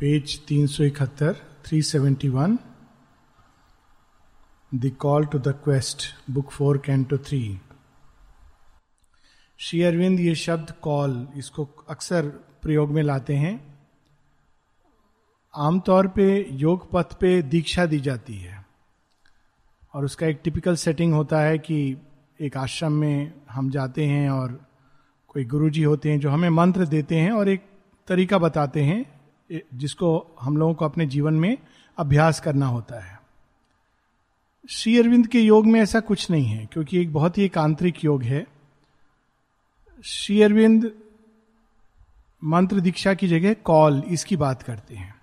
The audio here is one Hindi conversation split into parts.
पेज तीन सौ इकहत्तर three seventy one the call to the quest book four canto three Shri Aurobindo, ये शब्द कॉल, इसको अक्सर प्रयोग में लाते हैं। आमतौर पे योग पथ पे दीक्षा दी जाती है। और उसका एक टिपिकल सेटिंग होता है कि एक आश्रम में हम जाते हैं और कोई गुरुजी होते हैं जो हमें मंत्र देते हैं और एक तरीका बताते हैं। जिसको हम लोगों को अपने जीवन में अभ्यास करना होता है। श्री अरविंद के योग में ऐसा कुछ नहीं है, क्योंकि एक बहुत ही एक आंतरिक योग है। श्री अरविंद मंत्र दीक्षा की जगह कॉल, इसकी बात करते हैं।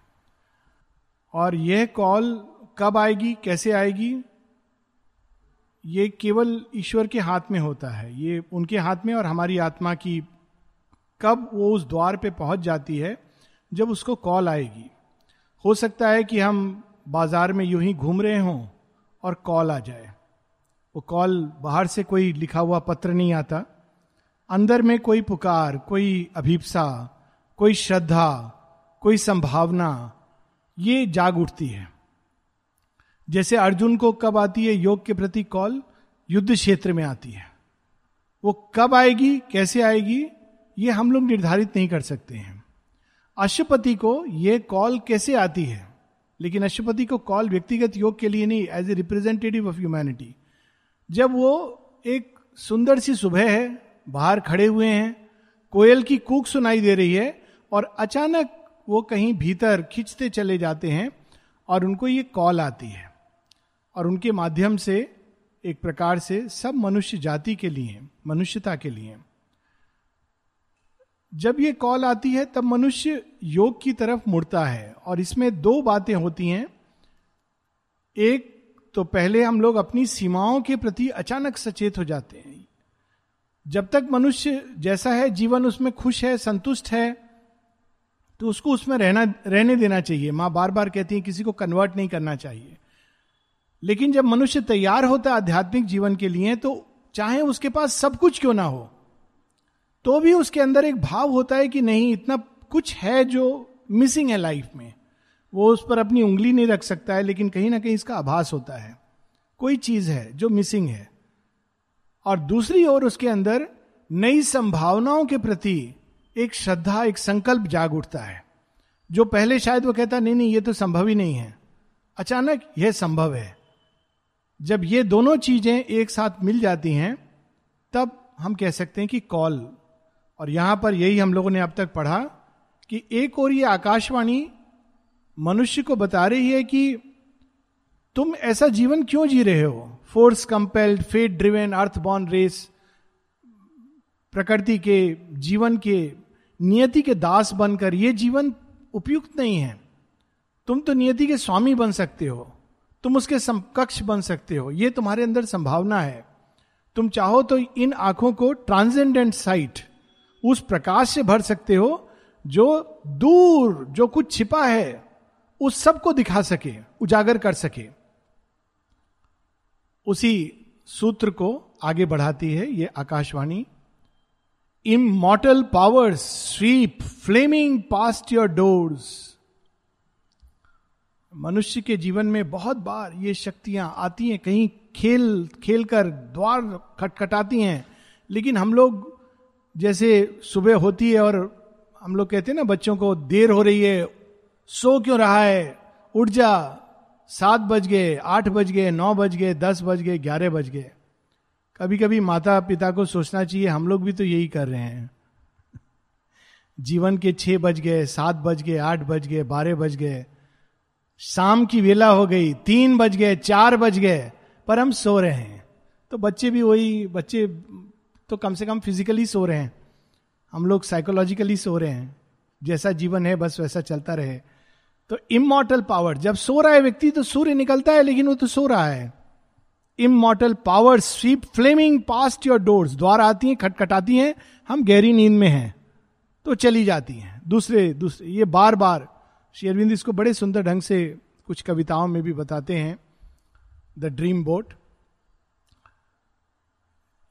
और यह कॉल कब आएगी, कैसे आएगी, ये केवल ईश्वर के हाथ में होता है। ये उनके हाथ में और हमारी आत्मा की कब वो उस द्वार पे पहुँच जाती है जब उसको कॉल आएगी। हो सकता है कि हम बाज़ार में यूँ ही घूम रहे हों और कॉल आ जाए। वो कॉल बाहर से कोई लिखा हुआ पत्र नहीं आता। अंदर में कोई पुकार, कोई अभिप्सा, कोई श्रद्धा, कोई संभावना, ये जाग उठती है। जैसे अर्जुन को कब आती है योग के प्रति कॉल? युद्ध क्षेत्र में आती है। वो कब आएगी? कैसे आएगी? ये हम लोग निर्धारित नहीं कर सकते हैं। अशुपति को यह कॉल कैसे आती है? लेकिन अशुपति को कॉल व्यक्तिगत योग के लिए नहीं as a representative of humanity जब वो एक सुंदर सी सुबह है, बाहर खड़े हुए हैं, कोयल की कूक सुनाई दे रही है, और अचानक वो कहीं भीतर खिंचते चले जाते हैं और उनको ये कॉल आती है। और उनके माध्यम से एक प्रकार से सब मनुष्य जाति के लिए मनुष्यता के लिए जब ये कॉल आती है, तब मनुष्य योग की तरफ़ मुड़ता है। और इसमें दो बातें होती हैं। एक तो पहले हम लोग अपनी सीमाओं के प्रति अचानक सचेत हो जाते हैं। जब तक मनुष्य जैसा है, जीवन उसमें खुश है, संतुष्ट है तो उसको उसमें रहना, रहने देना चाहिए। माँ बार बार कहती है, किसी को कन्वर्ट नहीं करना चाहिए। लेकिन जब मनुष्य तैयार होता है आध्यात्मिक जीवन के लिए तो चाहे उसके पास सब कुछ क्यों ना हो तो भी उसके अंदर एक भाव होता है कि नहीं, इतना कुछ है जो मिसिंग है लाइफ में। वो उस पर अपनी उंगली नहीं रख सकता है, लेकिन कहीं ना कहीं इसका आभास होता है। कोई चीज़ है जो मिसिंग है। और दूसरी ओर उसके अंदर नई संभावनाओं के प्रति एक श्रद्धा, एक संकल्प जाग उठता है। जो पहले शायद वो कहता, नहीं नहीं, ये तो संभव ही नहीं है। अचानक यह संभव है। जब ये दोनों चीज़ें एक साथ मिल जाती हैं, तब हम कह सकते हैं कि कॉल और यहाँ पर यही हम लोगों ने अब तक पढ़ा कि एक और ये आकाशवाणी मनुष्य को बता रही है कि तुम ऐसा जीवन क्यों जी रहे हो? Force compelled fate driven earth born race प्रकृति के, जीवन के, नियति के दास बनकर यह जीवन उपयुक्त नहीं है। तुम तो नियति के स्वामी बन सकते हो। तुम उसके समकक्ष बन सकते हो। यह तुम्हारे अंदर संभावना है। तुम चाहो तो इन आँखों को ट्रांसेंडेंट साइट उस प्रकाश से भर सकते हो जो दूर, जो कुछ छिपा है, उस सबको दिखा सके, उजागर कर सके। उसी सूत्र को आगे बढ़ाती है ये Akashvani. Immortal powers sweep flaming past your doors मनुष्य के जीवन में बहुत बार ये शक्तियाँ आती हैं, कहीं खेल खेल कर द्वार खटखटाती हैं, लेकिन हम लोग जैसे सुबह होती है और हम लोग कहते हैं ना, बच्चों को देर हो रही है, सो क्यों रहा है? उठ जा। सात बज गए, आठ बज गए, नौ बज गए, दस बज गए, ग्यारह बज गए। कभी कभी माता पिता को सोचना चाहिए, हम लोग भी तो यही कर रहे हैं। जीवन के छह बज गए, सात बज गए, आठ बज गए, बारह बज गए। शाम की वेला हो गई, तीन बज गए, चार बज गए, पर हम सो रहे हैं। तो बच्चे भी वही, बच्चे तो कम से कम फिजिकली सो रहे हैं। हम लोग साइकोलॉजिकली सो रहे हैं। जैसा जीवन है, बस वैसा चलता रहे। तो इमोटल पावर जब सो रहा है व्यक्ति तो सूर्य निकलता है, लेकिन वो तो सो रहा है। Immortal power sweep flaming past your doors द्वार आती हैं, खटखटाती हैं, हम गहरी नींद में हैं तो चली जाती हैं। दूसरे दूसरे, ये बार बार शेरविंद इसको बड़े सुंदर ढंग से कुछ कविताओं में भी बताते हैं। द ड्रीम बोट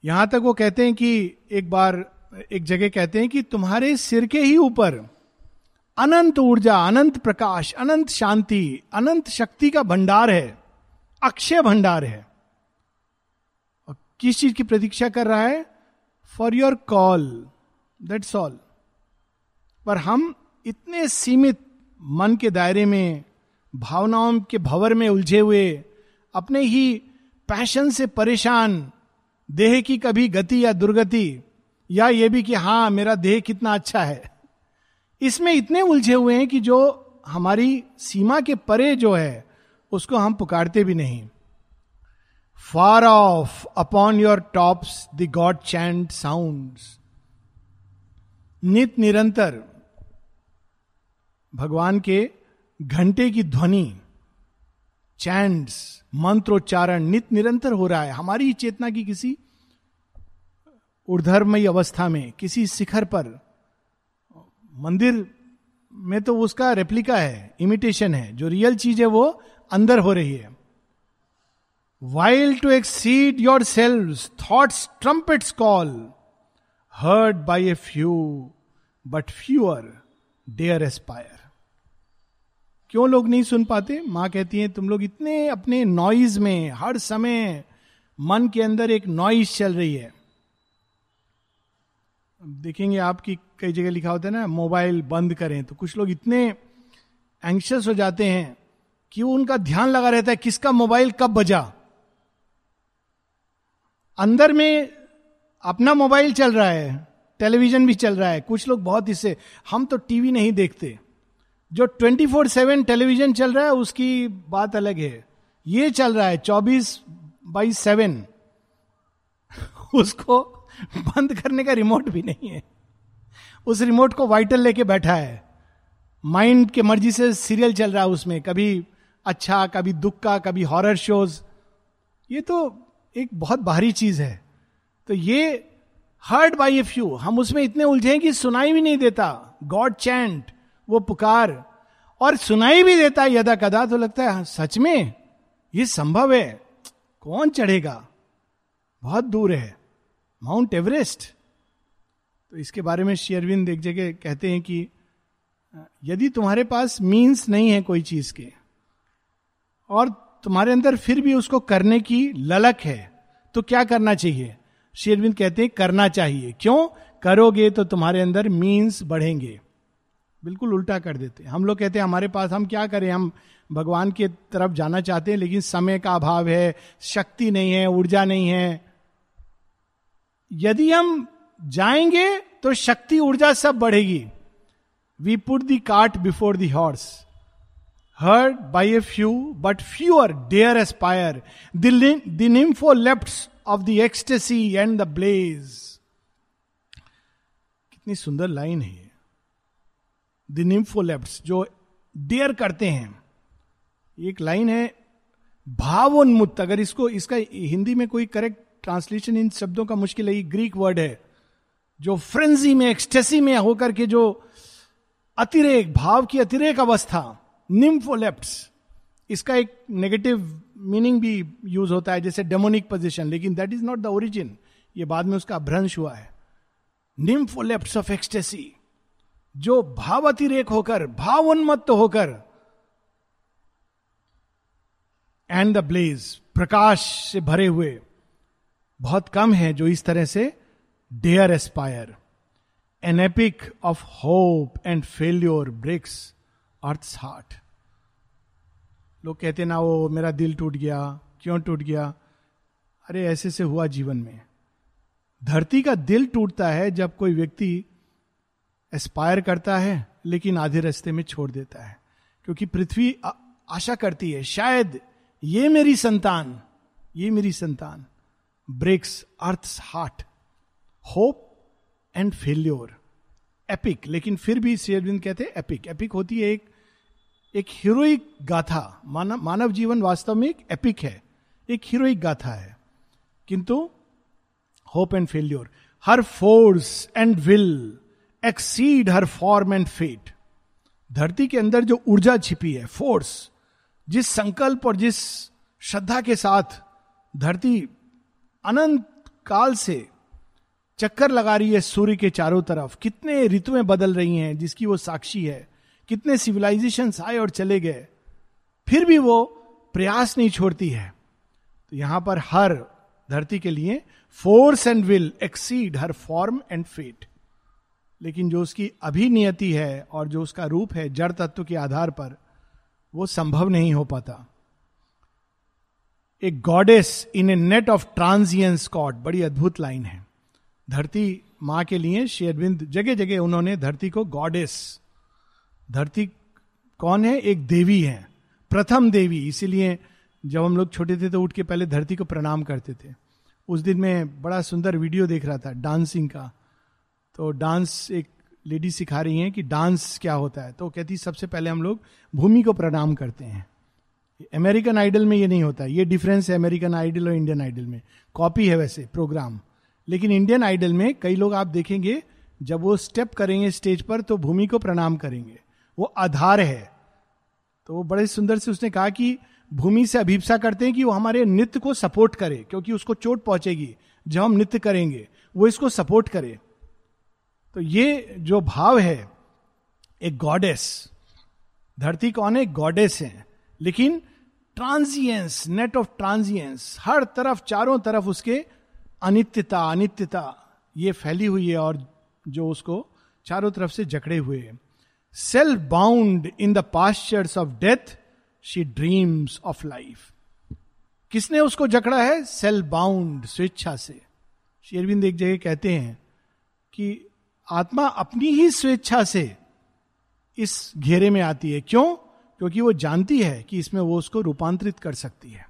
यहाँ तक वो कहते हैं कि एक बार एक जगह कहते हैं कि तुम्हारे सिर के ही ऊपर अनंत ऊर्जा, अनंत प्रकाश, अनंत शांति, अनंत शक्ति का भंडार है, अक्षय भंडार है। और किस चीज़ की प्रतीक्षा कर रहा है? For your call that's all पर हम इतने सीमित मन के दायरे में, भावनाओं के भवर में उलझे हुए, अपने ही पैशन से परेशान देह की कभी गति या दुर्गति, या ये भी कि हाँ मेरा देह कितना अच्छा है। इसमें इतने उलझे हुए हैं कि जो हमारी सीमा के परे जो है, उसको हम पुकारते भी नहीं। Far off upon your tops the god chant sound नित निरंतर भगवान के घंटे की ध्वनि। चैंड मंत्रोच्चारण नित निरंतर हो रहा है हमारी चेतना की किसी ऊर्धर्मयी अवस्था में किसी शिखर पर मंदिर में तो उसका रेप्लिका है इमिटेशन है जो रियल चीज़ है वो अंदर हो रही है while to exceed your selves thoughts trumpets call heard by a few but fewer dare aspire क्यों लोग नहीं सुन पाते? माँ कहती है, तुम लोग इतने अपने नॉइज़ में, हर समय मन के अंदर एक नॉइज़ चल रही है. देखेंगे आपकी कई जगह लिखा होता है ना, मोबाइल बंद करें। तो कुछ लोग इतने एंक्शस हो जाते हैं कि वो उनका ध्यान लगा रहता है, किसका मोबाइल कब बजा? अंदर में अपना मोबाइल चल रहा है, टेलीविज़न भी चल रहा है, कुछ लोग बहुत इससे, हम तो टीवी नहीं देखते। जो ट्वेंटी फोर सेवन टेलीविज़न चल रहा है, उसकी बात अलग है। ये चल रहा है, चौबीस बाई सेवन। उसको बंद करने का रिमोट भी नहीं है। उस रिमोट को वाइटल लेके बैठा है। माइंड के मर्ज़ी से सीरियल चल रहा है उसमें, कभी अच्छा कभी दुख का, कभी हॉरर शोज़। ये तो एक बहुत बाहरी चीज़ है। तो ये हर्ड बाई ए फ्यू हम उसमें इतने उलझे हैं कि सुनाई भी नहीं देता। गॉड चैंट वो पुकार और सुनाई भी देता है यदा कदा तो लगता है हाँ, सच में ये संभव है। कौन चढ़ेगा? बहुत दूर है माउंट एवरेस्ट। तो इसके बारे में शेयरविंद एक जगह कहते हैं कि यदि तुम्हारे पास मीन्स नहीं है कोई चीज़ के और तुम्हारे अंदर फिर भी उसको करने की ललक है तो क्या करना चाहिए? शेरविंद कहते हैं करना चाहिए। क्यों? करोगे तो तुम्हारे अंदर मीन्स बढ़ेंगे। बिल्कुल उल्टा कर देते हैं। हम लोग कहते हैं, हमारे पास हम क्या करें? हम भगवान की तरफ़ जाना चाहते हैं, लेकिन समय का अभाव है, शक्ति नहीं है, ऊर्जा नहीं है। यदि हम जाएँगे तो शक्ति, ऊर्जा सब बढ़ेगी। We put the cart before the horse heard by a few but fewer dare aspire the nympholept of the ecstasy and the blaze कितनी सुंदर लाइन है द जो डेयर करते हैं, एक लाइन है भावोन्मुक्त अगर इसको, इसका हिंदी में कोई करेक्ट ट्रांसलेशन इन शब्दों का मुश्किल है ग्रीक वर्ड है, जो फ्रेंजी में एक्सटेसी में होकर के जो अतिरेक, भाव की अतिरेक अवस्था निम्फोलेप्ट इसका एक नेगेटिव मीनिंग भी यूज़ होता है, जैसे डेमोनिक पोजिशन लेकिन that is not the origin ये बाद में उसका भ्रंश हुआ है। निम्फोलेप्ट ऑफ़ एक्सटेसी जो भाव अतिरेक होकर भाव उन्मत्त होकर एंड द ब्लेज प्रकाश से भरे हुए, बहुत कम है जो इस तरह से dare aspire an epic of hope and failure breaks earth heart लोग कहते ना, वो मेरा दिल टूट गया, क्यों टूट गया? अरे, ऐसे से हुआ जीवन में। धरती का दिल टूटता है जब कोई व्यक्ति एस्पायर करता है, लेकिन आधे रास्ते में छोड़ देता है। क्योंकि पृथ्वी आशा करती है, शायद ये मेरी संतान, ये मेरी संतान breaks earth heart hope and failure epic लेकिन फिर भी शेरविंद कहते हैं एपिक एपिक होती है एक एक हीरोइक गाथा। मानव मानव जीवन वास्तव में एक एपिक है, एक हीरोइक गाथा है। किंतु hope and failure her force and will exceed her form and fate धरती के अंदर जो ऊर्जा छिपी है फोर्स जिस संकल्प और जिस श्रद्धा के साथ धरती अनंत काल से चक्कर लगा रही है सूर्य के चारों तरफ़, कितने ऋतुएँ बदल रही हैं जिसकी वो साक्षी है, कितने सिविलाइजेशन आए और चले गए, फिर भी वो प्रयास नहीं छोड़ती है। तो यहाँ पर हर धरती के लिए force and will exceed her form and fate लेकिन जो उसकी अभिनियति है और जो उसका रूप है जड़ तत्व के आधार पर, वो संभव नहीं हो पाता। एक goddess in a net of transience caught बड़ी अद्भुत लाइन है। धरती माँ के लिए शेरविंद जगह जगह उन्होंने धरती को गॉडेस धरती कौन है? एक देवी है, प्रथम देवी। इसीलिए जब हम लोग छोटे थे तो उठ के पहले धरती को प्रणाम करते थे। उस दिन में बड़ा सुंदर वीडियो देख रहा था, डांसिंग का। तो डांस एक लेडी सिखा रही है कि डांस क्या होता है। तो कहती, सबसे पहले हम लोग भूमि को प्रणाम करते हैं। अमेरिकन आइडल में ये नहीं होता ये डिफरेंस है अमेरिकन आइडल और इंडियन आइडल में। कॉपी है वैसे, प्रोग्राम। लेकिन इंडियन आइडल में कई लोग आप देखेंगे, जब वो स्टेप करेंगे स्टेज पर तो भूमि को प्रणाम करेंगे। वो आधार है। तो वो बड़े सुंदर से उसने कहा कि भूमि से अभिप्सा करते हैं कि वो हमारे नृत्य को सपोर्ट करे, क्योंकि उसको चोट पहुंचेगी। जब हम नृत्य करेंगे, वो इसको सपोर्ट करे। तो ये जो भाव है, एक गॉडेस धरती कौन है? गॉडेस है। लेकिन ट्रांजियंस नेट ऑफ़ ट्रांजियंस हर तरफ़, चारों तरफ़ उसके अनित्यता अनित्यता, ये फैली हुई है और जो उसको चारों तरफ़ से जकड़े हुए self bound in the pastures of death she dreams of life किसने उसको जकड़ा है? सेल्फ बाउंड स्वेच्छा से। शेरविंद एक जगह कहते हैं कि आत्मा अपनी ही स्वेच्छा से इस घेरे में आती है। क्यों? क्योंकि वो जानती है कि इसमें वो उसको रूपांतरित कर सकती है।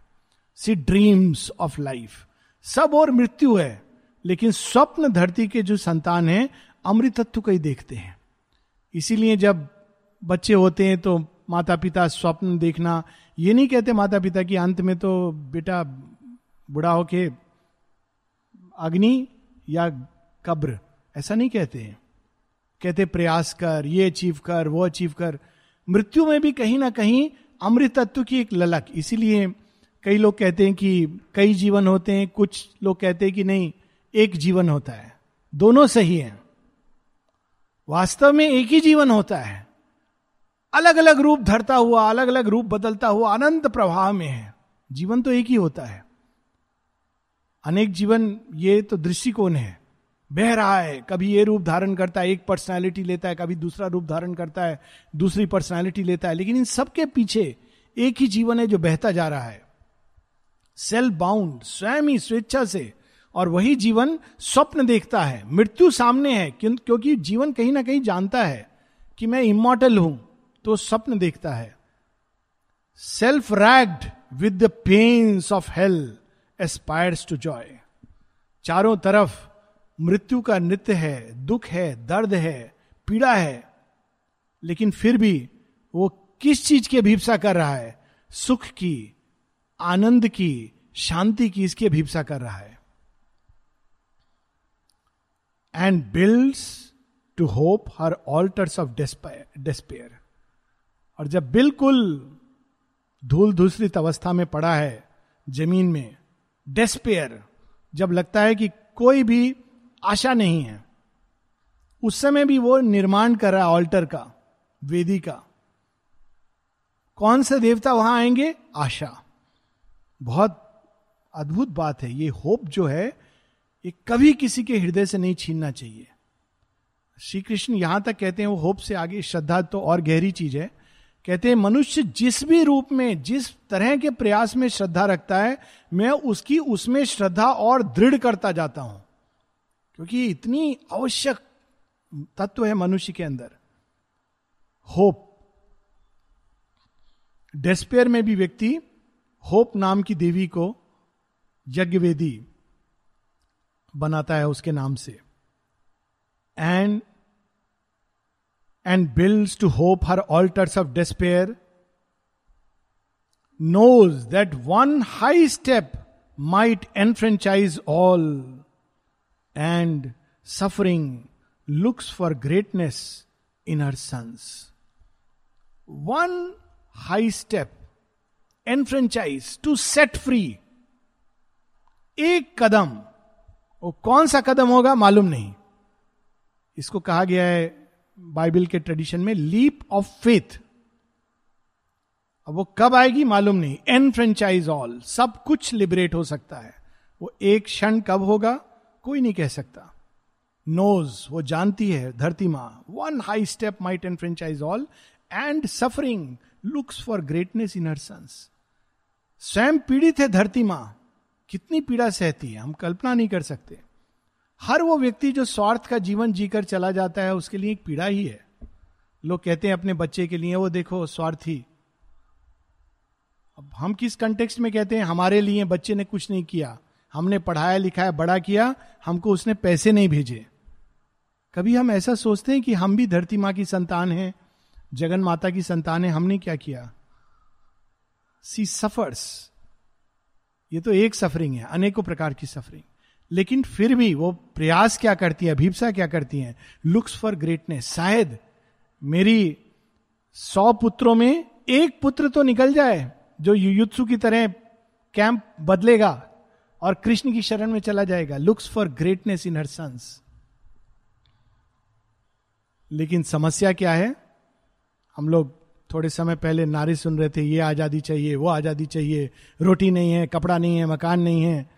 सी ड्रीम्स ऑफ़ लाइफ सब और मृत्यु है, लेकिन स्वप्न धरती के जो संतान है, अमृतत्व को ही देखते हैं। इसीलिए जब बच्चे होते हैं तो माता पिता स्वप्न देखना, ये नहीं कहते माता पिता की अंत में तो बेटा बुढ़ा होके अग्नि या कब्र। ऐसा नहीं कहते। कहते, प्रयास कर, ये अचीव कर, वो अचीव कर। मृत्यु में भी कहीं ना कहीं अमृत तत्व की एक ललक। इसीलिए कई लोग कहते हैं कि कई जीवन होते हैं, कुछ लोग कहते हैं कि नहीं, एक जीवन होता है। दोनों सही है। वास्तव में एक ही जीवन होता है। अलग अलग रूप धरता हुआ अलग अलग रूप बदलता हुआ, अनंत प्रभाव में है। जीवन तो एक ही होता है। अनेक जीवन, ये तो दृष्टिकोण है। बह रहा है। कभी ये रूप धारण करता है, एक पर्सनालिटी लेता है, कभी दूसरा रूप धारण करता है, दूसरी पर्सनालिटी लेता है। लेकिन इन सबके पीछे एक ही जीवन है जो बहता जा रहा है। सेल्फ बाउंड स्वयं ही स्वेच्छा से और वही जीवन स्वप्न देखता है। मृत्यु सामने है क्योंकि जीवन कहीं ना कहीं जानता है कि मैं इमोटल हूँ तो स्वप्न देखता है। Self racked with the pains of hell aspires to joy चारों तरफ़ मृत्यु का नृत्य है, दुख है, दर्द है, पीड़ा है। लेकिन फिर भी वो किस चीज़ की अभिप्सा कर रहा है? सुख की, आनंद की, शांति की इसकी अभिप्सा कर रहा है। And builds to hope her altars of despair और जब बिल्कुल धूल धूसरित अवस्था में पड़ा है, ज़मीन में डेस्पेयर जब लगता है कि कोई भी आशा नहीं है। उस समय भी वो निर्माण कर रहा है ऑल्टर का, वेदी का। कौन से देवता वहाँ आएँगे? आशा। बहुत अद्भुत बात है। ये होप जो है, ये कभी किसी के हृदय से नहीं छीनना चाहिए। श्री कृष्ण यहाँ तक कहते हैं, वो होप से आगे श्रद्धा तो और गहरी चीज़ है। कहते हैं, मनुष्य जिस भी रूप में, जिस तरह के प्रयास में श्रद्धा रखता है, मैं उसकी उसमें श्रद्धा और दृढ़ करता जाता हूँ। क्योंकि इतनी आवश्यक तत्व है मनुष्य के अंदर। होप। डेस्पेयर में भी व्यक्ति होप नाम की देवी को यज्ञवेदी बनाता है उसके नाम से। And and build to hope her altars of despair knows that one high step might enfranchise all and suffering looks for greatness in her sons one high step enfranchise to set free एक कदम, वो कौन सा कदम होगा मालूम नहीं। इसको कहा गया है बाइबल के ट्रेडिशन में लीप ऑफ़ फेथ। अब वो कब आएगी मालूम नहीं। एन फ्रेंचाइज ऑल सब कुछ लिबरेट हो सकता है। वो एक क्षण कब होगा? कोई नहीं कह सकता। नोज़ वो जानती है धरती माँ। One high step might enfranchise all and suffering looks for greatness in her sons स्वयं पीड़ित है धरती माँ। कितनी पीड़ा सहती है, हम कल्पना नहीं कर सकते। हर वो व्यक्ति जो स्वार्थ का जीवन जीकर चला जाता है, उसके लिए एक पीड़ा ही है। लोग कहते हैं अपने बच्चे के लिए, वो देखो, स्वार्थी। अब हम किस कंटेक्स्ट में कहते हैं, हमारे लिए बच्चे ने कुछ नहीं किया। हमने पढ़ाया, लिखाया, बड़ा किया, हमको उसने पैसे नहीं भेजे। कभी हम ऐसा सोचते हैं कि हम भी धरती माँ की संतान हैं, जगन माता की संतान है, हमने क्या किया? सी सफर्स ये तो एक सफरिंग है, अनेकों प्रकार की सफरिंग लेकिन फिर भी वो प्रयास क्या करती है भीपसा क्या करती है? लुक्स फॉर ग्रेटनेस शायद मेरी सौ पुत्रों में एक पुत्र तो निकल जाए, जो युयुत्सु की तरह कैंप बदलेगा। और कृष्ण की शरण में चला जाएगा। Looks for greatness in her sons लेकिन समस्या क्या है? हम लोग थोड़े समय पहले नारे सुन रहे थे, ये आज़ादी चाहिए, वो आज़ादी चाहिए, रोटी नहीं है, कपड़ा नहीं है, मकान नहीं है,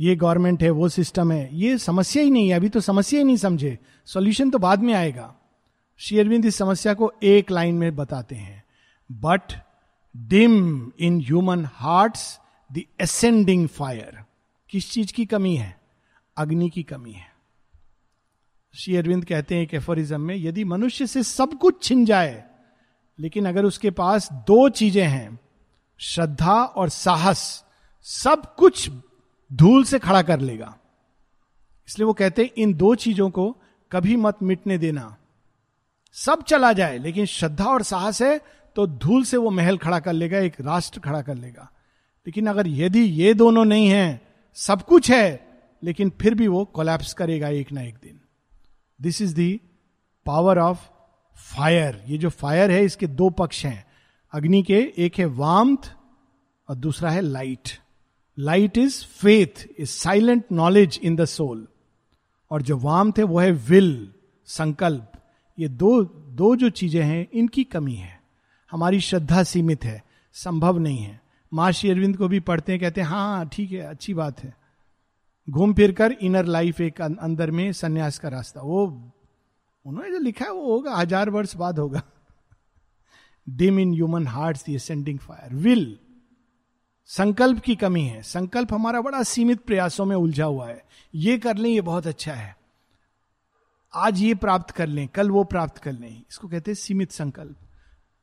ये गवर्नमेंट है, वो सिस्टम है। ये समस्या ही नहीं है, अभी तो समस्या ही नहीं समझे। सॉल्यूशन तो बाद में आएगा। श्री अरविंद इस समस्या को एक लाइन में बताते हैं। But dim in human hearts ascending fire किस चीज़ की कमी है? अग्नि की कमी है। श्री अरविंद कहते हैं एक में, यदि मनुष्य से सब कुछ छिन जाए, लेकिन अगर उसके पास दो चीज़ें हैं, श्रद्धा और साहस, सब कुछ धूल से खड़ा कर लेगा। इसलिए वो कहते हैं, इन दो चीज़ों को कभी मत मिटने देना। सब चला जाए, लेकिन श्रद्धा और साहस है तो धूल से वो महल खड़ा कर लेगा, एक राष्ट्र खड़ा कर लेगा। लेकिन अगर यदि ये दोनों नहीं है, सब कुछ है, लेकिन फिर भी वो कोलैप्स करेगा एक ना एक दिन। This is the power of fire ये जो फायर है, इसके दो पक्ष हैं। अग्नि के, एक है वाम्थ और दूसरा है light light is faith is silent knowledge in the soul और जो वाम है, वो है विल संकल्प। ये दो दो जो चीज़ें हैं, इनकी कमी है। हमारी श्रद्धा सीमित है, संभव नहीं है। माँ अरविंद को भी पढ़ते हैं कहते हैं हाँ, ठीक है अच्छी बात है। घूम फिर कर इनर लाइफ एक अं-, अंदर में संन्यास का रास्ता। वो उन्होंने जो लिखा है वो होगा हज़ार वर्ष बाद होगा। Dim in human heart the ascending fire will संकल्प की कमी है। संकल्प हमारा बड़ा सीमित प्रयासों में उलझा हुआ है। ये कर लें ये बहुत अच्छा है। आज ये प्राप्त कर लें कल वो प्राप्त कर लें। इसको कहते हैं सीमित संकल्प।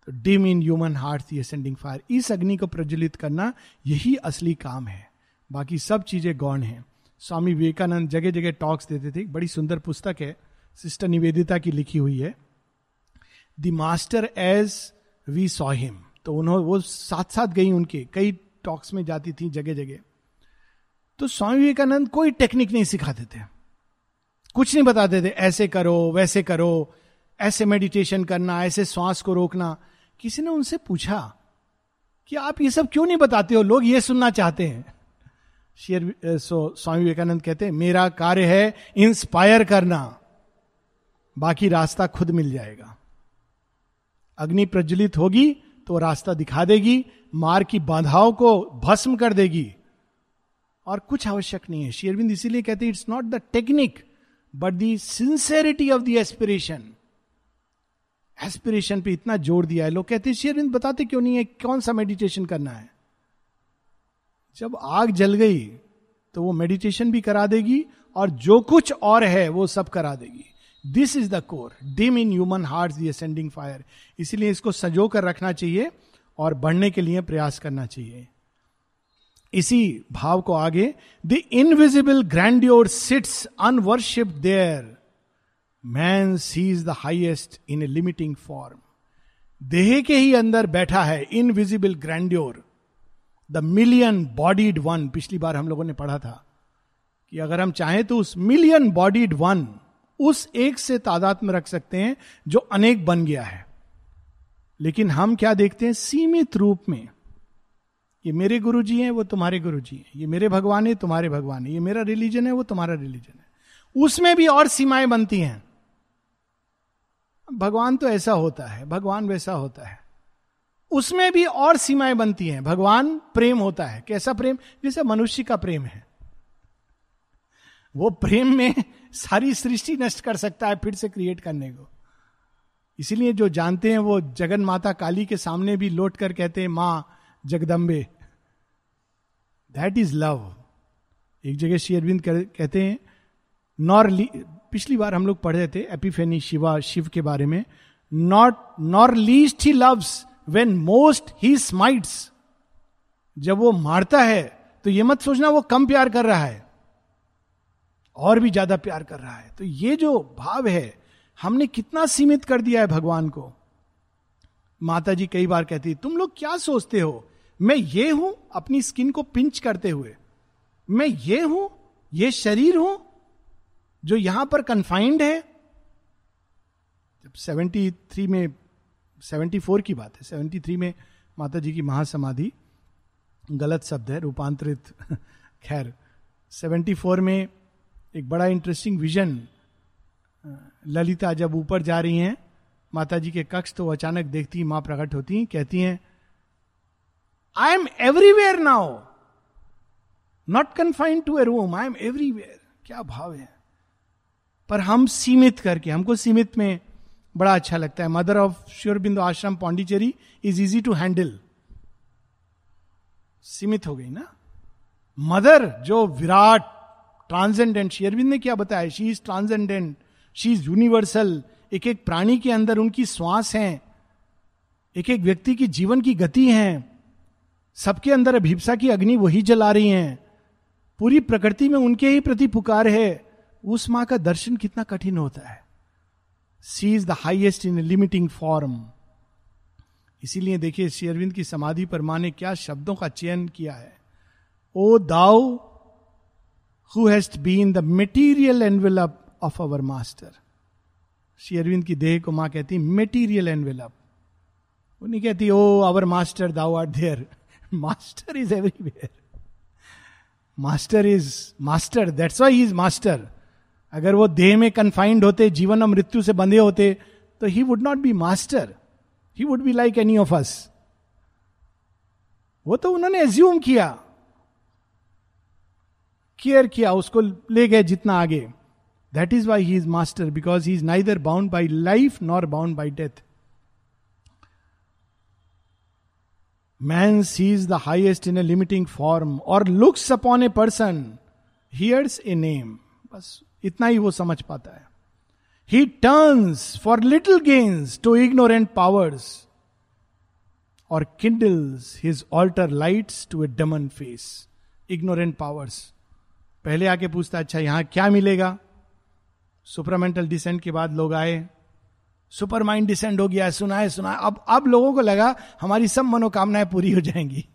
Dim in human heart the ascending fire इस अग्नि को प्रज्वलित करना यही असली काम है। बाकी सब चीज़ें गौण हैं। स्वामी विवेकानंद जगह जगह टॉक्स देते थे। बड़ी सुंदर पुस्तक है। सिस्टर निवेदिता की लिखी हुई है। The master as we saw him तो उन्होंने वो साथ साथ गई उनके। कई टॉक्स में जाती थी जगह जगह तो स्वामी विवेकानंद कोई टेक्निक नहीं सिखाते थे। कुछ नहीं बताते थे। ऐसे करो, वैसे करो। ऐसे मेडिटेशन करना, ऐसे श्वास को रोकना। किसी ने उनसे पूछा कि आप ये सब क्यों नहीं बताते हो? लोग ये सुनना चाहते हैं। शेयर सो, स्वामी विवेकानंद कहते हैं, मेरा कार्य है इंस्पायर करना। बाकी रास्ता खुद मिल जाएगा। अग्नि प्रज्वलित होगी तो रास्ता दिखा देगी, मार की बाधाओं को भस्म कर देगी। और कुछ आवश्यक नहीं है। शेयरबिंद इसीलिए कहते हैं it's not the technique but the sincerity of the aspiration aspiration पे इतना ज़ोर दिया है। लोग कहते हैं शेयरबिंद बताते क्यों नहीं है? कौन सा मेडिटेशन करना है? जब आग जल गई तो वो मेडिटेशन भी करा देगी और जो कुछ और है, वो सब करा देगी। This is the core dim in human heart the ascending fire इसीलिए इसको सजो कर रखना चाहिए और बढ़ने के लिए प्रयास करना चाहिए। इसी भाव को आगे the invisible grandeur sits unworshipped there man sees the highest in a limiting form देह के ही अंदर बैठा है invisible grandeur the million bodied one पिछली बार हम लोगों ने पढ़ा था कि अगर हम चाहें तो उस मिलियन बॉडीड वन उस एक से तादाद में रख सकते हैं जो अनेक बन गया है। लेकिन हम क्या देखते हैं? सीमित रूप में। ये मेरे गुरु जी हैं, वो तुम्हारे गुरु जी हैं। ये मेरे भगवान है, तुम्हारे भगवान है। ये मेरा रिलीजन है, वो तुम्हारा रिलीजन है। उसमें भी और सीमाएँ बनती हैं। भगवान तो ऐसा होता है, भगवान वैसा होता है। उसमें भी और सीमाएँ बनती हैं। भगवान प्रेम होता है। कैसा प्रेम? जैसे मनुष्य का प्रेम है। वो प्रेम में सारी सृष्टि नष्ट कर सकता है फिर से क्रिएट करने को। इसीलिए जो जानते हैं वो जगन माता काली के सामने भी लौट कर कहते हैं, माँ, जगदम्बे दैट इज़ लव एक जगह श्री अरविंद कहते हैं नॉर पिछली बार हम लोग पढ़ रहे थे एपिफेनी शिवा शिव के बारे में। Not nor least he loves when most he smites जब वो मारता है तो ये मत सोचना वो कम प्यार कर रहा है, और भी ज़्यादा प्यार कर रहा है। तो ये जो भाव है, हमने कितना सीमित कर दिया है भगवान को। माता जी कई बार कहती, तुम लोग क्या सोचते हो? मैं ये हूँ, अपनी स्किन को पिंच करते हुए। मैं ये हूँ, ये शरीर हूँ जो यहाँ पर कन्फाइंड है, जब 73 में 74 की बात है 73 में माता जी की महासमाधि, गलत शब्द है, रूपांतरित, खैर 74 में एक बड़ा इंटरेस्टिंग विजन ललिता जब ऊपर जा रही हैं माता जी के कक्ष तो अचानक देखती माँ प्रकट होती हैं, कहती हैं I am everywhere now not confined to a room I am everywhere क्या भाव है। पर हम सीमित करके, हमको सीमित में बड़ा अच्छा लगता है। Mother of Sri Aurobindo Ashram Pondicherry is easy to handle सीमित हो गई ना? मदर जो विराट ट्रांसेंडेंट शेयरबिंद ने क्या बताया? She is transcendent she is universal एक एक प्राणी के अंदर उनकी श्वास है। एक एक व्यक्ति की जीवन की गति है। सबके अंदर अभिप्सा की अग्नि वही जला रही है। पूरी प्रकृति में उनके ही प्रति पुकार है। उस माँ का दर्शन कितना कठिन होता है। She is the highest in limiting form इसीलिए देखिए, श्री अरविंद की समाधि पर माँ ने क्या शब्दों का चयन किया है। O thou who has been the material envelope of our master Shri Aurobindo की देह को माँ कहती मेटीरियल एनवेलप वो नहीं कहती, ओ our master thou are there master is everywhere master is master that's why is master अगर वो देह में कन्फाइंड होते, जीवन और मृत्यु से बंधे होते तो ही would not be master he would be like any of us वो तो उन्होंने एज्यूम किया। केयर किया, उसको ले गए जितना आगे। That is why he is master because he is neither bound by life nor bound by death man sees the highest in a limiting form और looks upon a person hears a name बस इतना ही वो समझ पाता है। He turns for little gains to ignorant powers और kindles his altar lights to a demon face ignorant powers पहले आके पूछता अच्छा यहाँ क्या मिलेगा? सुपरमेंटल डिसेंट के बाद लोग आए। सुपर माइंड डिसेंड हो गया, सुनाए सुनाए। अब अब लोगों को लगा, हमारी सब मनोकामनाएँ पूरी हो जाएँगी।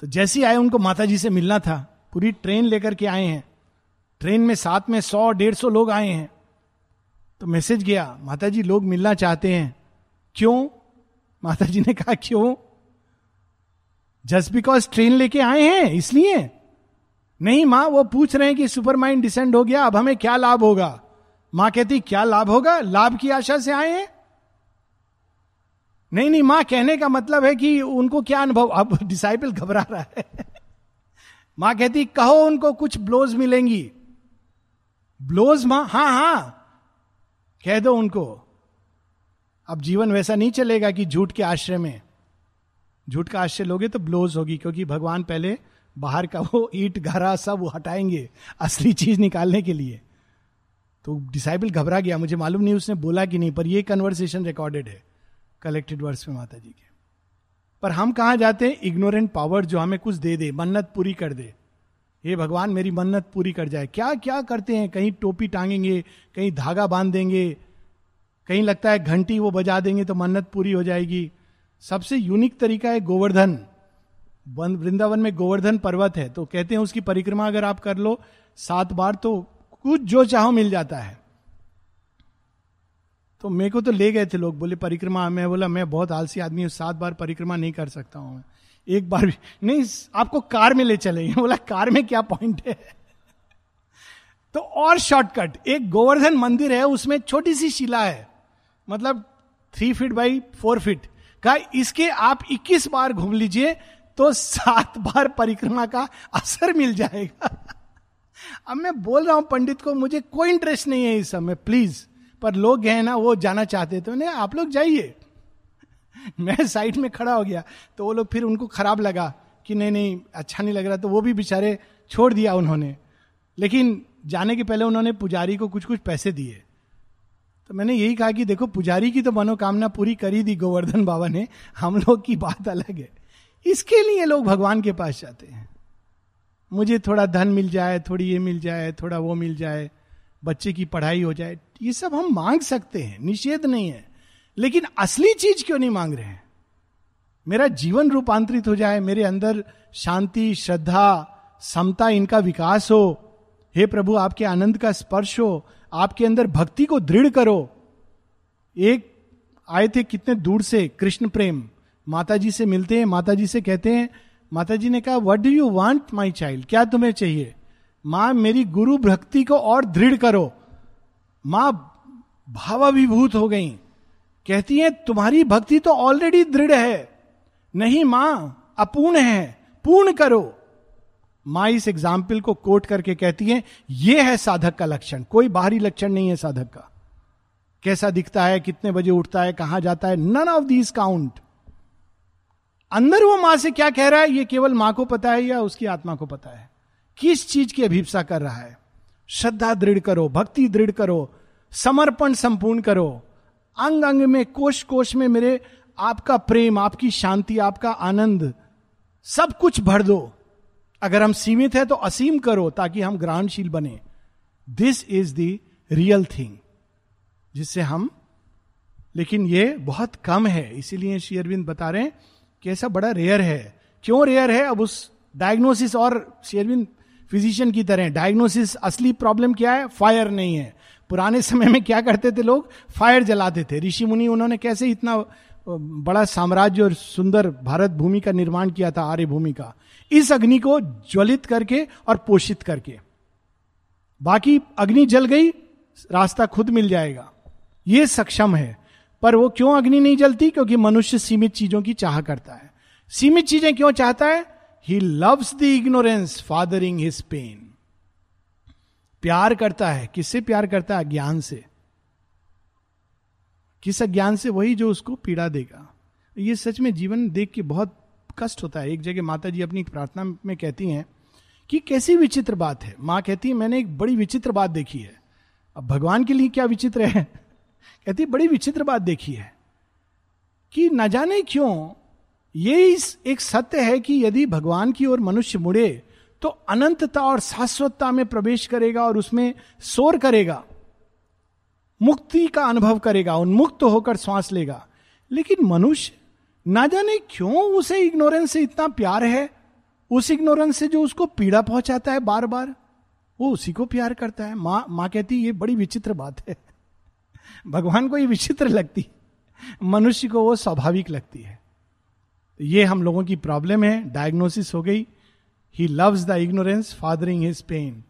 तो जैसे आए, उनको माता जी से मिलना था। पूरी ट्रेन लेकर के आए हैं। ट्रेन में साथ में सौ डेढ़ सौ लोग आए हैं। तो मैसेज गया माता जी लोग मिलना चाहते हैं। क्यों? माता जी ने कहा, क्यों? जस्ट बिकॉज़ ट्रेन लेके आए हैं, इसलिए? नहीं माँ, वो पूछ रहे हैं कि सुपर माइंड डिसेंड हो गया, अब हमें क्या लाभ होगा? माँ कहती, क्या लाभ होगा? लाभ की आशा से आए हैं? नहीं नहीं माँ, कहने का मतलब है कि उनको क्या अनुभव अब डिसाइपल घबरा रहा है। माँ कहती, कहो उनको कुछ ब्लोज मिलेंगी। ब्लोज माँ हाँ हाँ कह दो उनको, अब जीवन वैसा नहीं चलेगा कि झूठ के आश्रय में। झूठ का आश्रय लोगे तो ब्लोज होगी, क्योंकि भगवान पहले बाहर का वो ईट घरा सब वो हटाएँगे असली चीज़ निकालने के लिए। तो डिसाइबल घबरा गया, मुझे मालूम नहीं उसने बोला कि नहीं, पर ये कन्वर्सेशन रिकॉर्डेड है कलेक्टेड वर्ड्स में माता जी के। पर हम कहा जाते हैं? इग्नोरेंट पावर जो हमें कुछ दे दे, मन्नत पूरी कर दे। हे भगवान, मेरी मन्नत पूरी कर जाए। क्या क्या करते हैं? कहीं टोपी टांगेंगे, कहीं धागा बाँध देंगे कहीं लगता है घंटी वो बजा देंगे तो मन्नत पूरी हो जाएगी। सबसे यूनिक तरीका है गोवर्धन। वृंदावन में गोवर्धन पर्वत है तो कहते हैं उसकी परिक्रमा अगर आप कर लो, सात बार तो कुछ जो चाहो मिल जाता है। तो मेरे को तो ले गए थे लोग, बोले, परिक्रमा, मैं बोला, मैं बहुत आलसी आदमी हूँ, सात बार परिक्रमा नहीं कर सकता हूँ। एक बार भी। नहीं, आपको कार में ले चले। बोला, कार में क्या पॉइंट है? तो और शॉर्टकट एक गोवर्धन मंदिर है, उसमें छोटी सी शिला है। मतलब three feet by four feet का इसके आप 21 बार घूम लीजिए तो सात बार परिक्रमा का असर मिल जाएगा। अब मैं बोल रहा हूँ, पंडित को, मुझे कोई इंटरेस्ट नहीं है इस समय प्लीज़ पर लोग गए ना, वो जाना चाहते तो नहीं आप लोग जाइए। मैं साइड में खड़ा हो गया तो वो लोग फिर उनको खराब लगा कि नहीं नहीं अच्छा नहीं लग रहा तो वो भी बेचारे छोड़ दिया उन्होंने। लेकिन जाने के पहले उन्होंने पुजारी को कुछ कुछ पैसे दिए। तो मैंने यही कहा कि देखो, पुजारी की तो मनोकामना पूरी करी दी, गोवर्धन बाबा ने, हम लोग की बात अलग है। इसके लिए लोग भगवान के पास जाते हैं। मुझे थोड़ा धन मिल जाए, थोड़ी ये मिल जाए, थोड़ा वो मिल जाए, बच्चे की पढ़ाई हो जाए, ये सब हम मांग सकते हैं, निषेध नहीं है। लेकिन असली चीज़ क्यों नहीं मांग रहे हैं? मेरा जीवन रूपांतरित हो जाए, मेरे अंदर शांति, श्रद्धा, समता इनका विकास हो, हे प्रभु, आपके आनंद का स्पर्श हो, आपके अंदर भक्ति को दृढ़ करो। एक आए थे कितने दूर से, कृष्ण प्रेम। माता जी से मिलते हैं माता जी से कहते हैं माता जी ने कहा what do you want my child क्या तुम्हें चाहिए? माँ, मेरी गुरु भक्ति को और दृढ़ करो। माँ भावाभिभूत हो गई। कहती है, तुम्हारी भक्ति तो ऑलरेडी दृढ़ है। नहीं माँ, अपूर्ण है। पूर्ण करो। माँ इस एग्ज़ाम्पल को कोट करके कहती है यह है साधक का लक्षण। कोई बाहरी लक्षण नहीं है साधक का। कैसा दिखता है, कितने बजे उठता है, कहाँ जाता है नन ऑफ़ दीज काउंट अंदर वो माँ से क्या कह रहा है, ये केवल माँ को पता है या उसकी आत्मा को पता है? किस चीज़ की अभिप्सा कर रहा है? श्रद्धा दृढ़ करो, भक्ति दृढ़ करो, समर्पण संपूर्ण करो। अंग अंग में कोश कोश में मेरे आपका प्रेम, आपकी शांति, आपका आनंद, सब कुछ भर दो। अगर हम सीमित है तो असीम करो ताकि हम ग्रहणशील बने। This is the real thing जिससे हम, लेकिन ये बहुत कम है, इसीलिए श्री अरविंद बता रहे हैं कि ऐसा बड़ा रेयर है। क्यों रेयर है? अब उस डायग्नोसिस और श्री अरविंद फिजिशियन की तरह डायग्नोसिस असली प्रॉब्लम क्या है? फायर नहीं है। पुराने समय में क्या करते थे लोग? फायर जलाते थे। ऋषि मुनि, उन्होंने कैसे इतना बड़ा साम्राज्य और सुंदर भारत भूमि का निर्माण किया था आर्य भूमि का? इस अग्नि को ज्वलित करके और पोषित करके। बाकी अग्नि जल गई, रास्ता खुद मिल जाएगा। ये सक्षम है। पर वो क्यों अग्नि नहीं जलती? क्योंकि मनुष्य सीमित चीज़ों की चाह करता है। सीमित चीज़ें क्यों चाहता है? He loves the ignorance fathering his pain प्यार करता है, किससे प्यार करता है? ज्ञान से। किस अज्ञान से? वही जो उसको पीड़ा देगा। ये सच में जीवन देख के बहुत कष्ट होता है। एक जगह माता जी अपनी प्रार्थना में कहती हैं कि कैसी विचित्र बात है। माँ कहती है, मैंने एक बड़ी विचित्र बात देखी है। अब भगवान के लिए क्या विचित्र है? कहती बड़ी विचित्र बात देखी है कि न जाने क्यों ये एक सत्य है कि यदि भगवान की ओर मनुष्य मुड़े तो अनंतता और शाश्वतता में प्रवेश करेगा और उसमें शोर करेगा, मुक्ति का अनुभव करेगा, उन्मुक्त होकर श्वास लेगा। लेकिन मनुष्य, ना जाने क्यों उसे इग्नोरेंस से इतना प्यार है? उस इग्नोरेंस से जो उसको पीड़ा पहुंचाता है बार बार वो उसी को प्यार करता है। माँ माँ कहती ये बड़ी विचित्र बात है। भगवान को ये विचित्र लगती मनुष्य को वो स्वाभाविक लगती है। ये हम लोगों की प्रॉब्लम है, डायग्नोसिस हो गई he loves the ignorance fathering his pain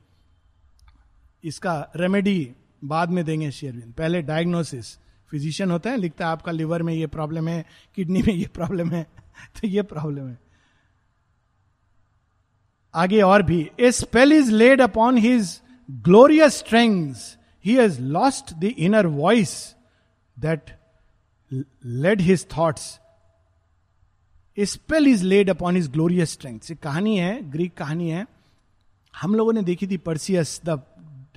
इसका रेमेडी बाद में देंगे शेयरविंद पहले डायग्नोसिस फिजिशियन होता है, लिखता है, आपका लिवर में ये प्रॉब्लम है किडनी में ये प्रॉब्लम है तो ये प्रॉब्लम है। आगे और भी। A spell is laid upon his glorious strength he has lost the inner voice that led his thoughts spell is laid upon his glorious strength कहानी है ग्रीक कहानी है। हम लोगों ने देखी थी परसियस द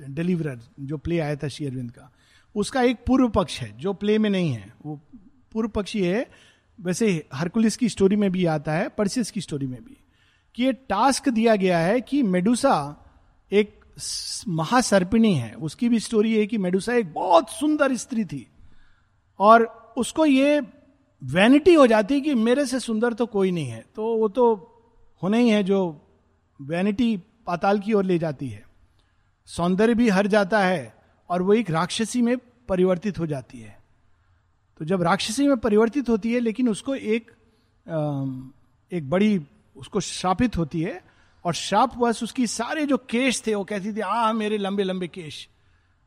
डिलीवरर जो प्ले आया था शेयरविंद का। उसका एक पूर्व पक्ष है, जो प्ले में नहीं है। वो पूर्व पक्षी है, वैसे हरकुलिस की स्टोरी में भी आता है परसिस की स्टोरी में भी। कि ये टास्क दिया गया है कि मेडुसा एक महासर्पिणी है। उसकी भी स्टोरी है कि मेडुसा एक बहुत सुंदर स्त्री थी। और उसको ये वैनिटी हो जाती कि मेरे से सुंदर तो कोई नहीं है। तो वो तो होना ही है जो वैनिटी पाताल की ओर ले जाती है। सौंदर्य भी हर जाता है और वो एक राक्षसी में परिवर्तित हो जाती है। तो जब राक्षसी में परिवर्तित होती है, लेकिन उसको एक एक बड़ी उसको श्रापित होती है और श्राप वश उसकी सारे जो केश थे, वो कहती थी आ मेरे लंबे लंबे केश।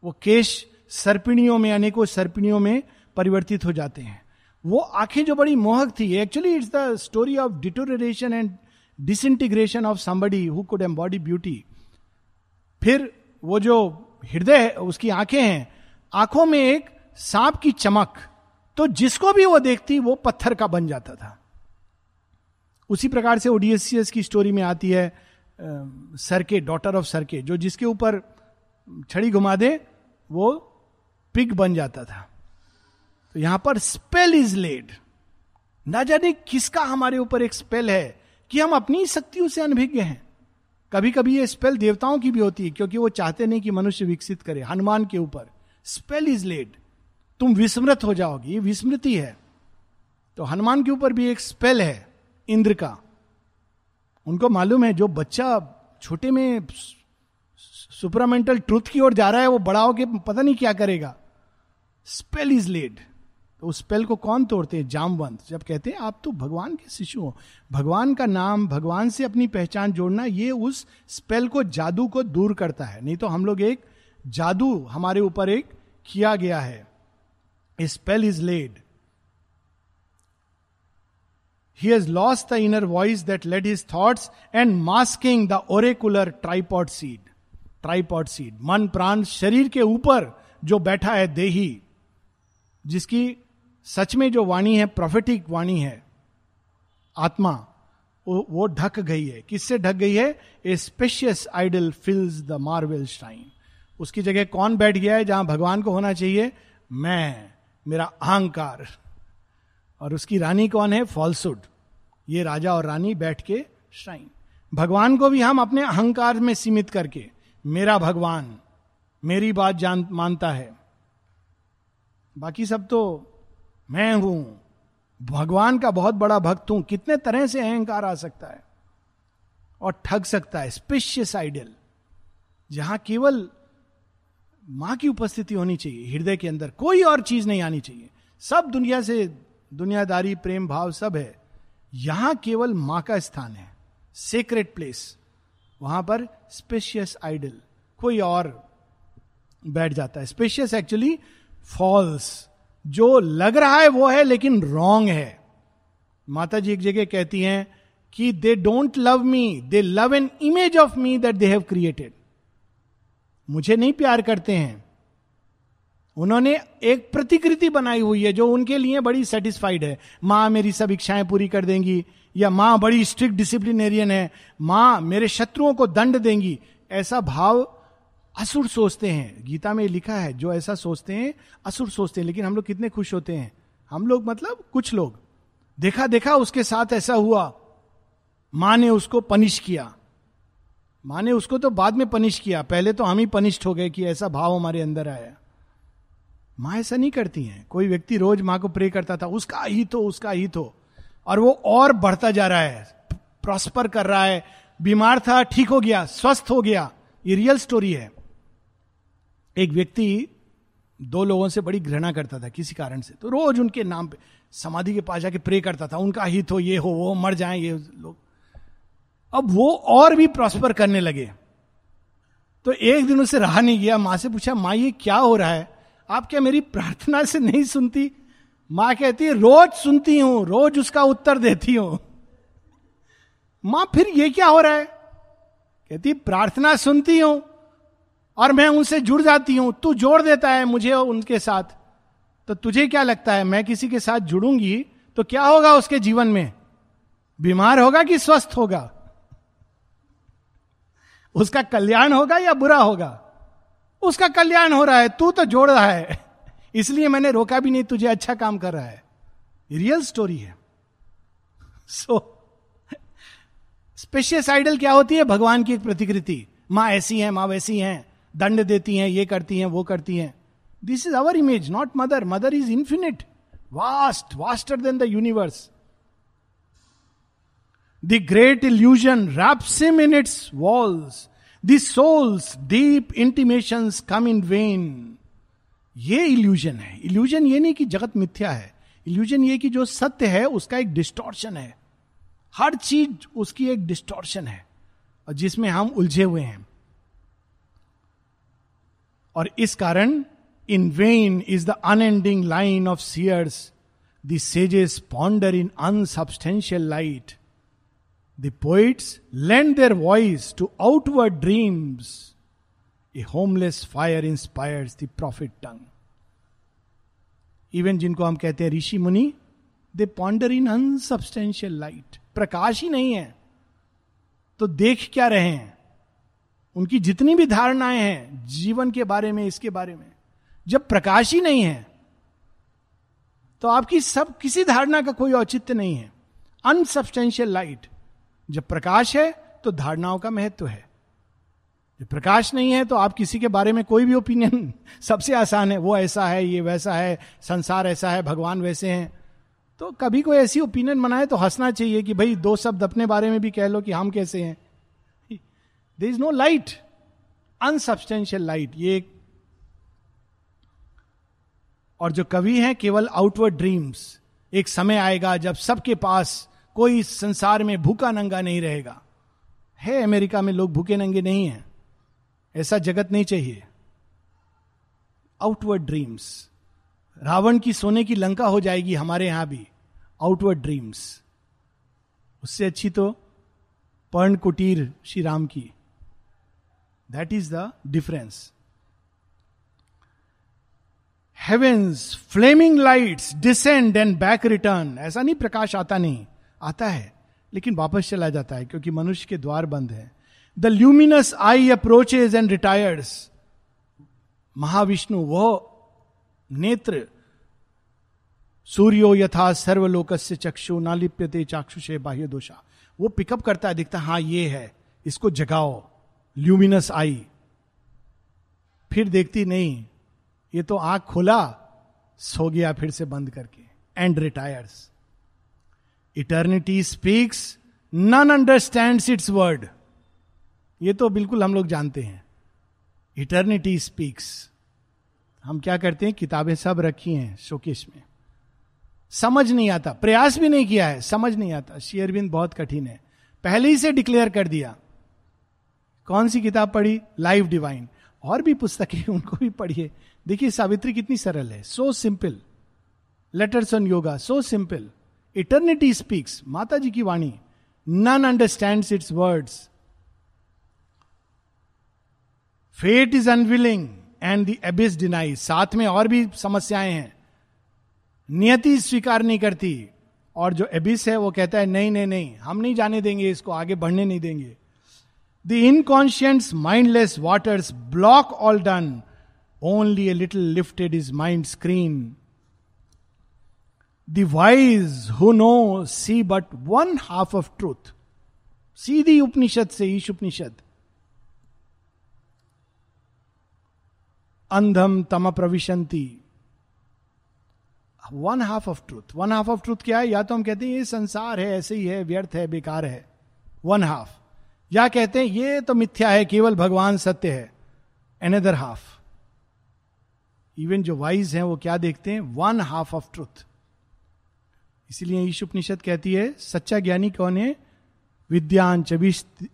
वो केश सर्पिणियों में, अनेकों सर्पिणियों में परिवर्तित हो जाते हैं। वो आँखें जो बड़ी मोहक थी actually it's the story of deterioration and disintegration of somebody who could embody beauty फिर वो जो हृदय है उसकी आँखें हैं, आँखों में एक सांप की चमक तो जिसको भी वो देखती, वो पत्थर का बन जाता था। उसी प्रकार से ओडीएससीएस की स्टोरी में आती है सरके डॉटर ऑफ़ सरके, जो जिसके ऊपर छड़ी घुमा दे, वो पिग बन जाता था। तो यहाँ पर स्पेल इज़ लेड ना जाने किसका हमारे ऊपर एक स्पेल है कि हम अपनी शक्तियों से अनभिज्ञ हैं। कभी कभी ये स्पेल देवताओं की भी होती है, क्योंकि वो चाहते नहीं कि मनुष्य विकसित करे, हनुमान के ऊपर। स्पेल इज़ लेड तुम विस्मृत हो जाओगी विस्मृति है। तो हनुमान के ऊपर भी एक स्पेल है, इंद्र का। उनको मालूम है, जो बच्चा छोटे में सुपरामेंटल ट्रूथ की ओर जा रहा है, वो बड़ा होके पता नहीं क्या करेगा। स्पेल इज़ लेड तो उस स्पेल को कौन तोड़ते हैं? जामवंत। जब कहते हैं, आप तो भगवान के शिशु हो। भगवान का नाम, भगवान से अपनी पहचान जोड़ना, ये उस स्पेल को, जादू को दूर करता है। नहीं तो हम लोग एक जादू हमारे ऊपर एक किया गया है। Spell is laid he has lost the inner voice that led his thoughts and masking the oracular tripod seat tripod seat मन, प्राण, शरीर के ऊपर जो बैठा है, देही, जिसकी सच में जो वाणी है प्रोफेटिक वाणी है आत्मा वो, वो ढक गई है। किससे ढक गई है? A specious idol fills the marvel shrine उसकी जगह कौन बैठ गया है जहाँ भगवान को होना चाहिए? मैं मेरा अहंकार। और उसकी रानी कौन है? फॉल्सुड ये राजा और रानी बैठ के श्राइन भगवान को भी हम अपने अहंकार में सीमित करके मेरा भगवान मेरी बात जान मानता है। बाकी सब तो मैं हूँ। भगवान का बहुत बड़ा भक्त हूँ। कितने तरह से अहंकार आ सकता है और ठग सकता है स्पेशियस आइडियल जहाँ केवल माँ की उपस्थिति होनी चाहिए, हृदय के अंदर कोई और चीज़ नहीं आनी चाहिए। सब दुनिया से, दुनियादारी, प्रेम, भाव सब है। यहाँ केवल माँ का स्थान है सेक्रेट प्लेस वहाँ पर स्पेशियस आइडल कोई और बैठ जाता है। स्पेशियस एक्चुअली फॉल्स जो लग रहा है वो है, लेकिन रॉन्ग है। माता जी एक जगह कहती हैं कि they don't love me they love an image of me that they have created मुझे नहीं प्यार करते हैं। उन्होंने एक प्रतिकृति बनाई हुई है जो उनके लिए बड़ी सेटिस्फाइड है। माँ मेरी सब इच्छाएँ पूरी कर देंगी, या माँ बड़ी स्ट्रिक्ट डिसिप्लिनेरियन है। माँ मेरे शत्रुओं को दंड देंगी। ऐसा भाव असुर सोचते हैं। गीता में लिखा है, जो ऐसा सोचते हैं, असुर सोचते हैं। लेकिन हम लोग कितने खुश होते हैं। हम लोग मतलब कुछ लोग। देखा देखा, उसके साथ ऐसा हुआ। माँ ने उसको पनिश किया। माँ ने उसको तो बाद में पनिश किया। पहले तो हम ही पनिश्ड हो गए कि ऐसा भाव हमारे अंदर आया। माँ ऐसा नहीं करती हैं। कोई व्यक्ति रोज माँ को प्रे करता था, उसका ही तो उसका ही। तो और वो और बढ़ता जा रहा है। प्रॉस्पर कर रहा है। बीमार था, ठीक हो गया, स्वस्थ हो गया। ये रियल स्टोरी है। एक व्यक्ति दो लोगों से बड़ी घृणा करता था किसी कारण से। तो रोज उनके नाम पे समाधि के पास जाके प्रे करता था, उनका हित हो, ये हो, वो मर जाए, ये लोग। अब वो और भी प्रॉस्पर करने लगे। तो एक दिन उसे रहा नहीं गया, माँ से पूछा, माँ, ये क्या हो रहा है? आप क्या मेरी प्रार्थना से नहीं सुनती? माँ कहती है, रोज सुनती हूँ, रोज उसका उत्तर देती हूँ। माँ, फिर ये क्या हो रहा है? कहती प्रार्थना सुनती हूँ और मैं उनसे जुड़ जाती हूँ, तू जोड़ देता है मुझे उनके साथ। तो तुझे क्या लगता है, मैं किसी के साथ जुड़ूँगी तो क्या होगा उसके जीवन में? बीमार होगा कि स्वस्थ होगा? उसका कल्याण होगा या बुरा होगा? उसका कल्याण हो रहा है, तू तो जोड़ रहा है। इसलिए मैंने रोका भी नहीं, तुझे अच्छा काम कर रहा है। रियल स्टोरी है। सो स्पेशियस आइडल क्या होती है? भगवान की एक प्रतिकृति। माँ ऐसी है, माँ वैसी हैं। दंड देती हैं, ये करती हैं, वो करती हैं। This is our image not mother mother is infinite vast vaster than the universe the great illusion wraps him in its walls the soul's deep intimation come in vain ये इल्यूजन है। इल्यूजन ये नहीं कि जगत मिथ्या है। इल्यूजन ये कि जो सत्य है, उसका एक डिस्टोर्शन है। हर चीज़ उसकी एक डिस्टोर्शन है। और जिसमें हम उलझे हुए हैं। और इस कारण in vain is the unending line of seers the sages ponder in unsubstantial light the poets lend their voice to outward dreams a homeless fire inspires the prophet tongue even जिनको हम कहते हैं ऋषि मुनि they ponder in unsubstantial light प्रकाश ही नहीं है। तो देख क्या रहे हैं? उनकी जितनी भी धारणाएँ हैं, जीवन के बारे में, इसके बारे में, जब प्रकाश ही नहीं है तो आपकी सब, किसी धारणा का कोई औचित्य नहीं है। अनसबस्टेंशियल लाइट जब प्रकाश है तो धारणाओं का महत्व है। जब प्रकाश नहीं है तो आप किसी के बारे में कोई भी ओपिनियन सबसे आसान है, वो ऐसा है, ये वैसा है, संसार ऐसा है, भगवान वैसे हैं। तो कभी कोई ऐसी ओपिनियन बनाए तो हंसना चाहिए कि भाई दो शब्द अपने बारे में भी कह लो कि हम कैसे हैं। There is no light unsubstantial light ये और जो कवि हैं, केवल आउटवर्ड ड्रीम्स एक समय आएगा जब सबके पास कोई संसार में भूखा नंगा नहीं रहेगा। है, अमेरिका में लोग भूखे नंगे नहीं हैं। ऐसा जगत नहीं चाहिए। आउटवर्ड ड्रीम्स रावण की सोने की लंका हो जाएगी हमारे यहाँ भी। आउटवर्ड ड्रीम्स उससे अच्छी तो पर्ण कुटीर श्री राम की। That is the difference heaven's flaming lights descend and back return ऐसा नहीं, प्रकाश आता नहीं, आता है, लेकिन वापस चला जाता है, क्योंकि मनुष्य के द्वार बंद है। The luminous eye approaches and retires Mahavishnu, वो नेत्र, सूर्यो यथा सर्वलोक से चक्षु, नालिप्यते चाक्षुषे बाह्य दोषा वो पिकअप करता है, दिखता हाँ ये है, इसको जगाओ। ल्यूमिनस आई फिर देखती, नहीं, ये तो आँख खोला, सो गया फिर से बंद करके. And retires eternity speaks none understand its word ये तो बिल्कुल हम लोग जानते हैं। इटर्निटी स्पीक्स हम क्या करते हैं? किताबें सब रखी हैं शोकेश में। समझ नहीं आता, प्रयास भी नहीं किया है, समझ नहीं आता। शेयरबिंद बहुत कठिन है। पहले ही से डिक्लेयर कर दिया। कौन सी किताब पढ़ी? लाइव डिवाइन और भी पुस्तकें उनको भी पढ़िए। देखिए, सावित्री कितनी सरल है। So simple letters on Yoga so simple eternity speaks माता जी की वाणी. None understand its words fate is unwilling and the abyss deny साथ में और भी समस्याएँ हैं। नियति स्वीकार नहीं करती। और जो एबिस है, वो कहता है, नहीं नहीं नहीं, हम नहीं जाने देंगे इसको, आगे बढ़ने नहीं देंगे। The inconscience mindless waters block all done only a little lifted is mind screen the wise who know see but one half of truth सीधी उपनिषद से ईश उपनिषद अंधम तम प्रविशंति one half of truth one half of truth क्या है या तो हम कहते हैं ये संसार है ऐसे ही है व्यर्थ है बेकार है वन हाफ़ या कहते हैं, ये तो मिथ्या है, केवल भगवान सत्य है। एनदर हाफ़ इवन जो वाइज हैं, वो क्या देखते हैं? वन हाफ़ ऑफ़ ट्रूथ इसीलिए ईश उपनिषद कहती है, सच्चा ज्ञानी कौन है? विद्यांच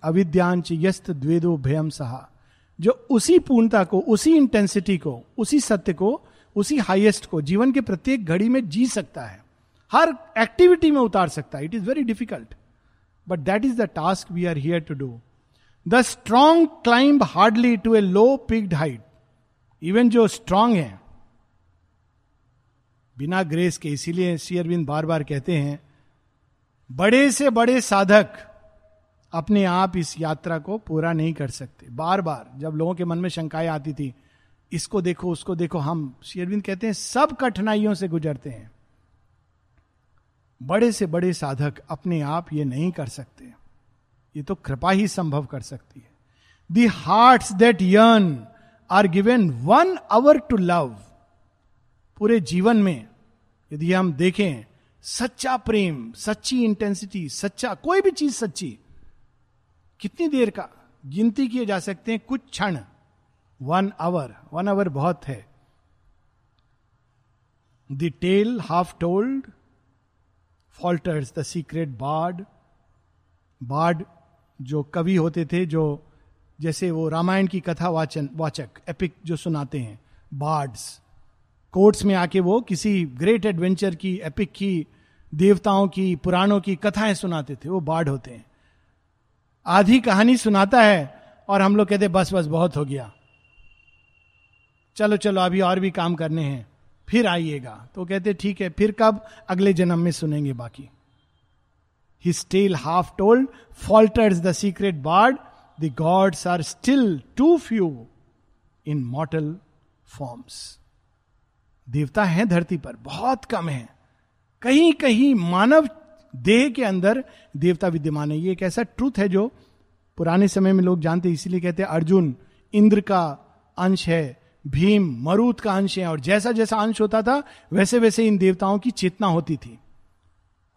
अविद्यांच यस्त द्वेदो भयम सहा। जो उसी पूर्णता को, उसी इंटेंसिटी को, उसी सत्य को, उसी हाईएस्ट को, जीवन के प्रत्येक घड़ी में जी सकता है। हर एक्टिविटी में उतार सकता है। It is very difficult but that is the task we are here to do the strong climb hardly to a low peaked height even जो स्ट्रांग है. बिना ग्रेस के, इसीलिए शेयरविंद बार बार कहते हैं, बड़े से बड़े साधक अपने आप इस यात्रा को पूरा नहीं कर सकते। बार बार, जब लोगों के मन में शंकाएँ आती थी, इसको देखो, उसको देखो, हम शेरविंद कहते हैं, सब कठिनाइयों से गुजरते हैं। बड़े से बड़े साधक अपने आप ये नहीं कर सकते। ये तो कृपा ही संभव कर सकती है। The heart that yearn are given one hour to love पूरे जीवन में यदि हम देखें, सच्चा प्रेम, सच्ची इंटेंसिटी सच्चा, कोई भी चीज़ सच्ची, कितनी देर का गिनती किए जा सकते हैं? कुछ क्षण। वन आवर वन आवर बहुत है। The tale half told falters the secret bard bard जो कवि होते थे, जो जैसे वो रामायण की कथा वाचन, वाचक एपिक जो सुनाते हैं बार्ड्स कोर्ट्स में आके वो किसी ग्रेट एडवेंचर की एपिक की, देवताओं की, पुराणों की कथाएँ सुनाते थे, वो बाढ़ होते हैं। आधी कहानी सुनाता है और हम लोग कहते बस बस, बहुत हो गया। चलो चलो, अभी और भी काम करने हैं। फिर आइएगा। तो कहते, ठीक है, फिर कब? अगले जन्म में सुनेंगे बाकी। He still half told falters the secret bard the gods are still too few in mortal forms देवता हैं धरती पर, बहुत कम है। कहीं कहीं मानव देह के अंदर देवता विद्यमान है। ये एक ऐसा ट्रूथ है जो पुराने समय में लोग जानते, इसीलिए कहते हैं, अर्जुन, इंद्र का अंश है भीम, मरुत का अंश है और जैसा जैसा अंश होता था, वैसे वैसे इन देवताओं की चेतना होती थी।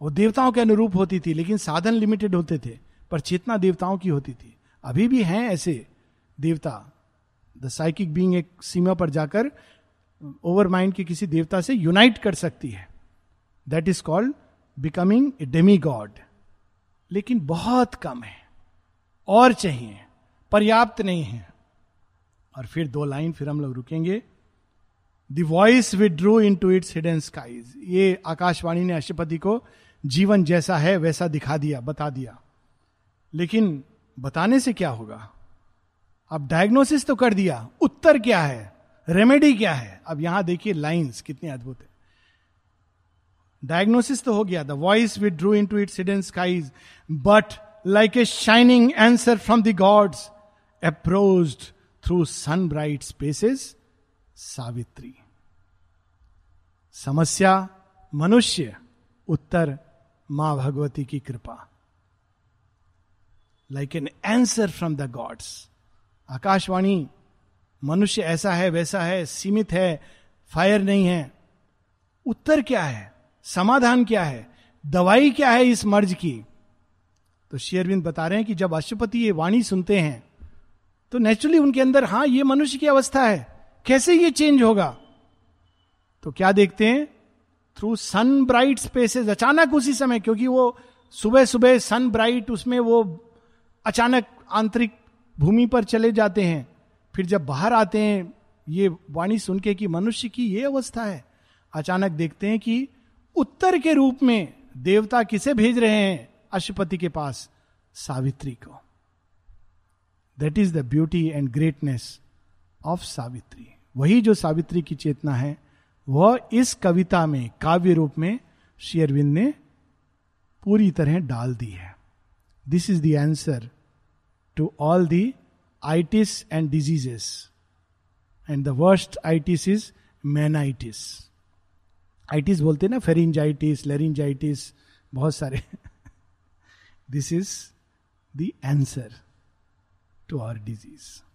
वो देवताओं के अनुरूप होती थी, लेकिन साधन लिमिटेड होते थे, पर चेतना देवताओं की होती थी। अभी भी हैं ऐसे देवता। द साइकिक बींग एक सीमा पर जाकर ओवर माइंड के किसी देवता से यूनाइट कर सकती है। That is called becoming a demigod लेकिन बहुत कम है, और चाहिए, पर्याप्त नहीं है। और फिर दो लाइन फिर हम लोग रुकेंगे। The voice withdrew into its hidden skies ये आकाशवाणी ने अष्टपति को जीवन जैसा है, वैसा दिखा दिया, बता दिया। लेकिन बताने से क्या होगा? अब डायग्नोसिस तो कर दिया। उत्तर क्या है? रेमेडी क्या है? अब यहाँ देखिए लाइंस कितनी अद्भुत है। डायग्नोसिस तो हो गया। The voice withdrew into its hidden skies but like a shining answer from the gods approached through sun bright spaces Savitri समस्या मनुष्य उत्तर माँ भगवती की कृपा like an answer from the gods Akashvani मनुष्य ऐसा है वैसा है सीमित है फायर नहीं है उत्तर क्या है समाधान क्या है दवाई क्या है इस मर्ज की तो शेयरविंद बता रहे हैं कि जब अशुपति ये वाणी सुनते हैं तो नेचुरली उनके अंदर हाँ ये मनुष्य की अवस्था है। कैसे ये चेंज होगा? तो क्या देखते हैं? थ्रू सन ब्राइट स्पेसेस अचानक उसी समय, क्योंकि वो सुबह सुबह सन ब्राइट उसमें वो अचानक आंतरिक भूमि पर चले जाते हैं। फिर जब बाहर आते हैं, ये वाणी सुन के कि मनुष्य की ये अवस्था है, अचानक देखते हैं कि उत्तर के रूप में देवता किसे भेज रहे हैं? अशुपति के पास, सावित्री को। That is the beauty and greatness of Savitri वही जो सावित्री की चेतना है, वह इस कविता में, काव्य रूप में शेयरविंद ने पूरी तरह डाल दी है। This is the answer to all the itis and diseases. And the worst itis is मैनाइटिस आइटिस बोलते ना फेरिंजाइटिस लेरिंजाइटिस बहुत सारे। This is the answer to our disease